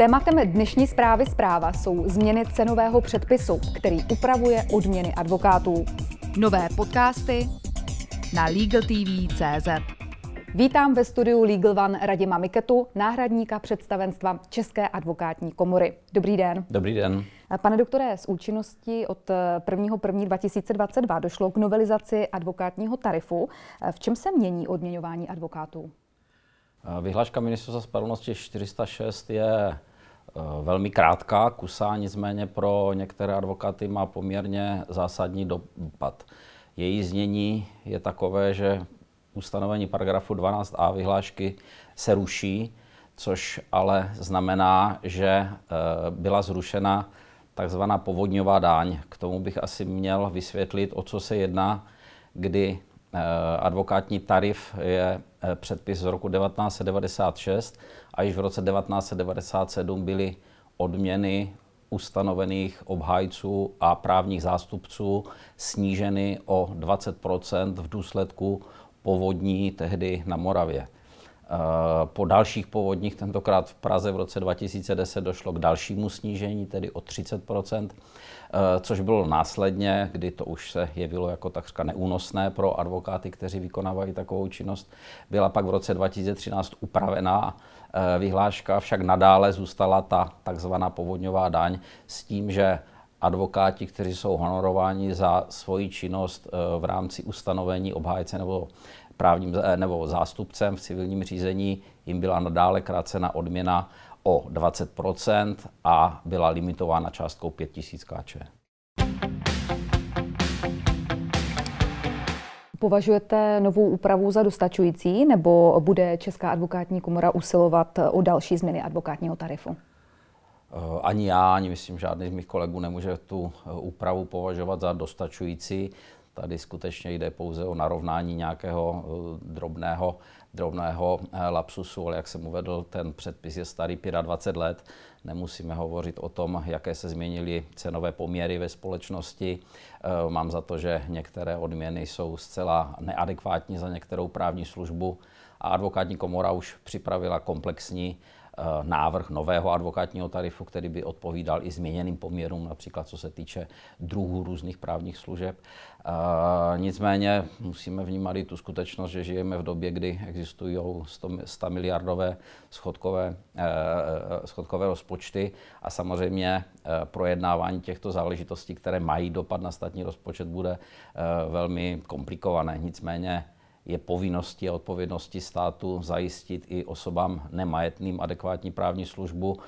Tématem dnešní zprávy zpráva jsou změny cenového předpisu, který upravuje odměny advokátů. Nové podcasty na LegalTV.cz Vítám ve studiu Legal One Radima Miketu, náhradníka představenstva České advokátní komory. Dobrý den. Dobrý den. Pane doktore, z účinnosti od 1.1.2022 došlo k novelizaci advokátního tarifu. V čem se mění odměňování advokátů? Vyhláška ministerstva spravedlnosti 406 je velmi krátká, kusá, nicméně pro některé advokáty má poměrně zásadní dopad. Její znění je takové, že ustanovení paragrafu 12a vyhlášky se ruší, což ale znamená, že eh, byla zrušena takzvaná povodňová daň. K tomu bych asi měl vysvětlit, o co se jedná, kdy eh, advokátní tarif je eh, předpis z roku 1996 a již v roce 1997 byly odměny ustanovených obhájců a právních zástupců sníženy o 20% v důsledku povodní tehdy na Moravě. Eh, po dalších povodních, tentokrát v Praze v roce 2010, došlo k dalšímu snížení, tedy o 30 eh, což bylo následně, kdy to už se jevilo jako takřka neúnosné pro advokáty, kteří vykonávají takovou činnost. Byla pak v roce 2013 upravená eh, vyhláška, však nadále zůstala ta takzvaná povodňová daň s tím, že advokáti, kteří jsou honorováni za svoji činnost v rámci ustanovení obhájce nebo právním eh, nebo zástupcem v civilním řízení, jim byla nadále krácena odměna o 20% a byla limitována částkou 5000 kč. Považujete novou úpravu za dostačující, nebo bude Česká advokátní komora usilovat o další změny advokátního tarifu? Eh, ani já, ani myslím, žádný z mých kolegů nemůže tu eh, úpravu považovat za dostačující. Tady skutečně jde pouze o narovnání nějakého eh, drobného, drobného lapsusu, ale jak jsem uvedl, ten předpis je starý 25 let. Nemusíme hovořit o tom, jaké se změnily cenové poměry ve společnosti. Mám za to, že některé odměny jsou zcela neadekvátní za některou právní službu a advokátní komora už připravila komplexní návrh nového advokátního tarifu, který by odpovídal i změněným poměrům, například co se týče druhů různých právních služeb. Eh, nicméně musíme vnímat i tu skutečnost, že žijeme v době, kdy existují 100 miliardové schodkové, eh, schodkové rozpočty a samozřejmě projednávání těchto záležitostí, které mají dopad na státní rozpočet, bude velmi komplikované. Nicméně je povinností a odpovědností státu zajistit i osobám nemajetným adekvátní právní službu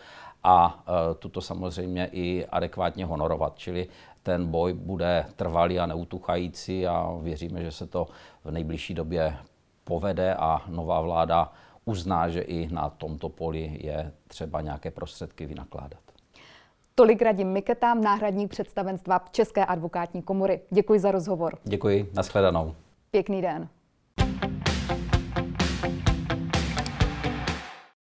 a e, tuto samozřejmě i adekvátně honorovat. Čili ten boj bude trvalý a neutuchající a věříme, že se to v nejbližší době povede a nová vláda uzná, že i na tomto poli je třeba nějaké prostředky vynakládat. Tolik radím Miketám, náhradní představenstva České advokátní komory. Děkuji za rozhovor. Děkuji, nashledanou. Pěkný den.